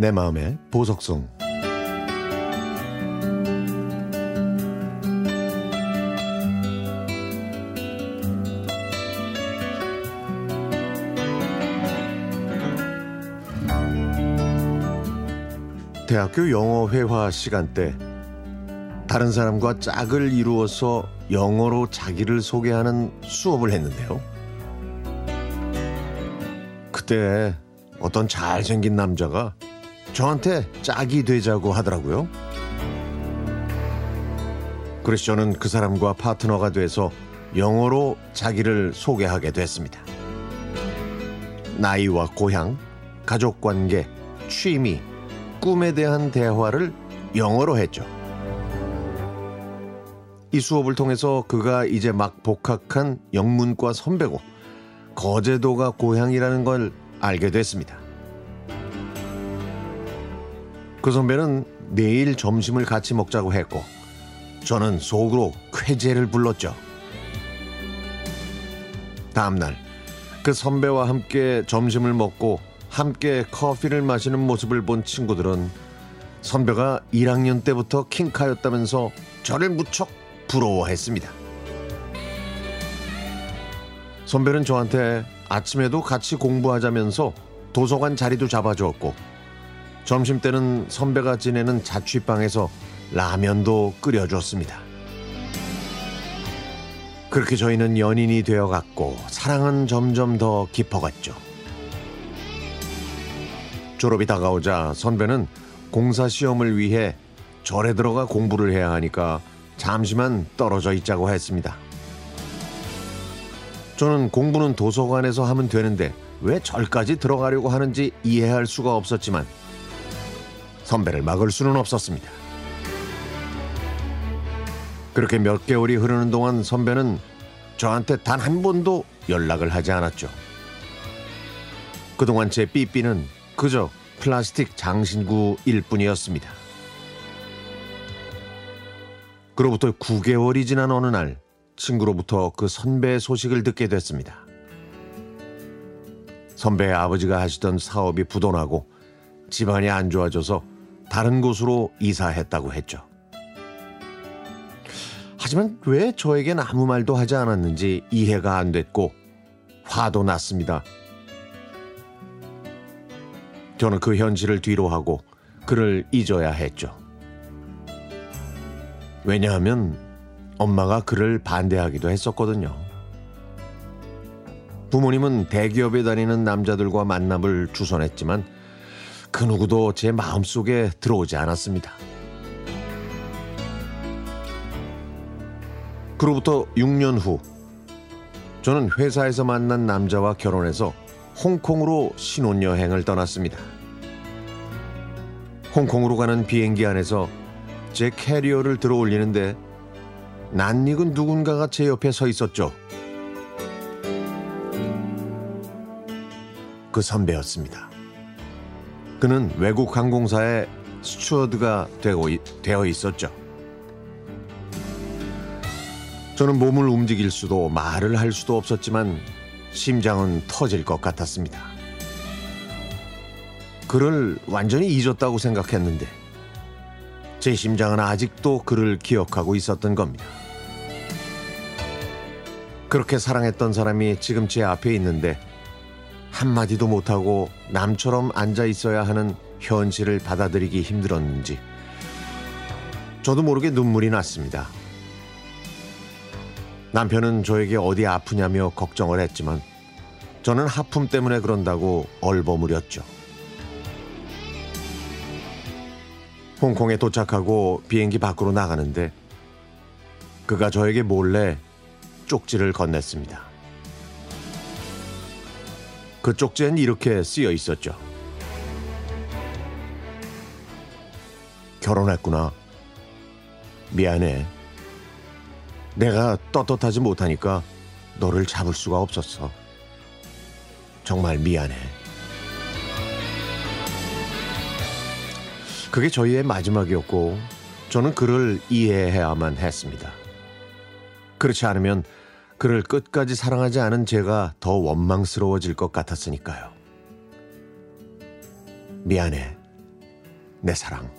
내 마음의 보석송 대학교 영어 회화 시간 때 다른 사람과 짝을 이루어서 영어로 자기를 소개하는 수업을 했는데요. 그때 어떤 잘생긴 남자가 저한테 짝이 되자고 하더라고요. 그래서 저는 그 사람과 파트너가 돼서 영어로 자기를 소개하게 됐습니다. 나이와 고향, 가족 관계, 취미, 꿈에 대한 대화를 영어로 했죠. 이 수업을 통해서 그가 이제 막 복학한 영문과 선배고 거제도가 고향이라는 걸 알게 됐습니다. 그 선배는 내일 점심을 같이 먹자고 했고 저는 속으로 쾌재를 불렀죠. 다음날 그 선배와 함께 점심을 먹고 함께 커피를 마시는 모습을 본 친구들은 선배가 1학년 때부터 킹카였다면서 저를 무척 부러워했습니다. 선배는 저한테 아침에도 같이 공부하자면서 도서관 자리도 잡아주었고 점심 때는 선배가 지내는 자취방에서 라면도 끓여줬습니다. 그렇게 저희는 연인이 되어갔고 사랑은 점점 더 깊어갔죠. 졸업이 다가오자 선배는 공사 시험을 위해 절에 들어가 공부를 해야 하니까 잠시만 떨어져 있자고 했습니다. 저는 공부는 도서관에서 하면 되는데 왜 절까지 들어가려고 하는지 이해할 수가 없었지만 선배를 막을 수는 없었습니다. 그렇게 몇 개월이 흐르는 동안 선배는 저한테 단 한 번도 연락을 하지 않았죠. 그동안 제 삐삐는 그저 플라스틱 장신구일 뿐이었습니다. 그로부터 9개월이 지난 어느 날 친구로부터 그 선배의 소식을 듣게 됐습니다. 선배의 아버지가 하시던 사업이 부도나고 집안이 안 좋아져서 다른 곳으로 이사했다고 했죠. 하지만 왜 저에겐 아무 말도 하지 않았는지 이해가 안 됐고 화도 났습니다. 저는 그 현실을 뒤로하고 그를 잊어야 했죠. 왜냐하면 엄마가 그를 반대하기도 했었거든요. 부모님은 대기업에 다니는 남자들과 만남을 주선했지만 그 누구도 제 마음속에 들어오지 않았습니다. 그로부터 6년 후 저는 회사에서 만난 남자와 결혼해서 홍콩으로 신혼여행을 떠났습니다. 홍콩으로 가는 비행기 안에서 제 캐리어를 들어 올리는데 낯익은 누군가가 제 옆에 서 있었죠. 그 선배였습니다. 그는 외국 항공사의 스튜어드가 되고, 되어 있었죠. 저는 몸을 움직일 수도 말을 할 수도 없었지만 심장은 터질 것 같았습니다. 그를 완전히 잊었다고 생각했는데 제 심장은 아직도 그를 기억하고 있었던 겁니다. 그렇게 사랑했던 사람이 지금 제 앞에 있는데 한마디도 못하고 남처럼 앉아 있어야 하는 현실을 받아들이기 힘들었는지 저도 모르게 눈물이 났습니다. 남편은 저에게 어디 아프냐며 걱정을 했지만 저는 하품 때문에 그런다고 얼버무렸죠. 홍콩에 도착하고 비행기 밖으로 나가는데 그가 저에게 몰래 쪽지를 건넸습니다. 그 쪽지엔 이렇게 쓰여 있었죠. 결혼했구나. 미안해. 내가 떳떳하지 못하니까 너를 잡을 수가 없었어. 정말 미안해. 그게 저희의 마지막이었고 저는 그를 이해해야만 했습니다. 그렇지 않으면 그를 끝까지 사랑하지 않은 제가 더 원망스러워질 것 같았으니까요. 미안해. 내 사랑.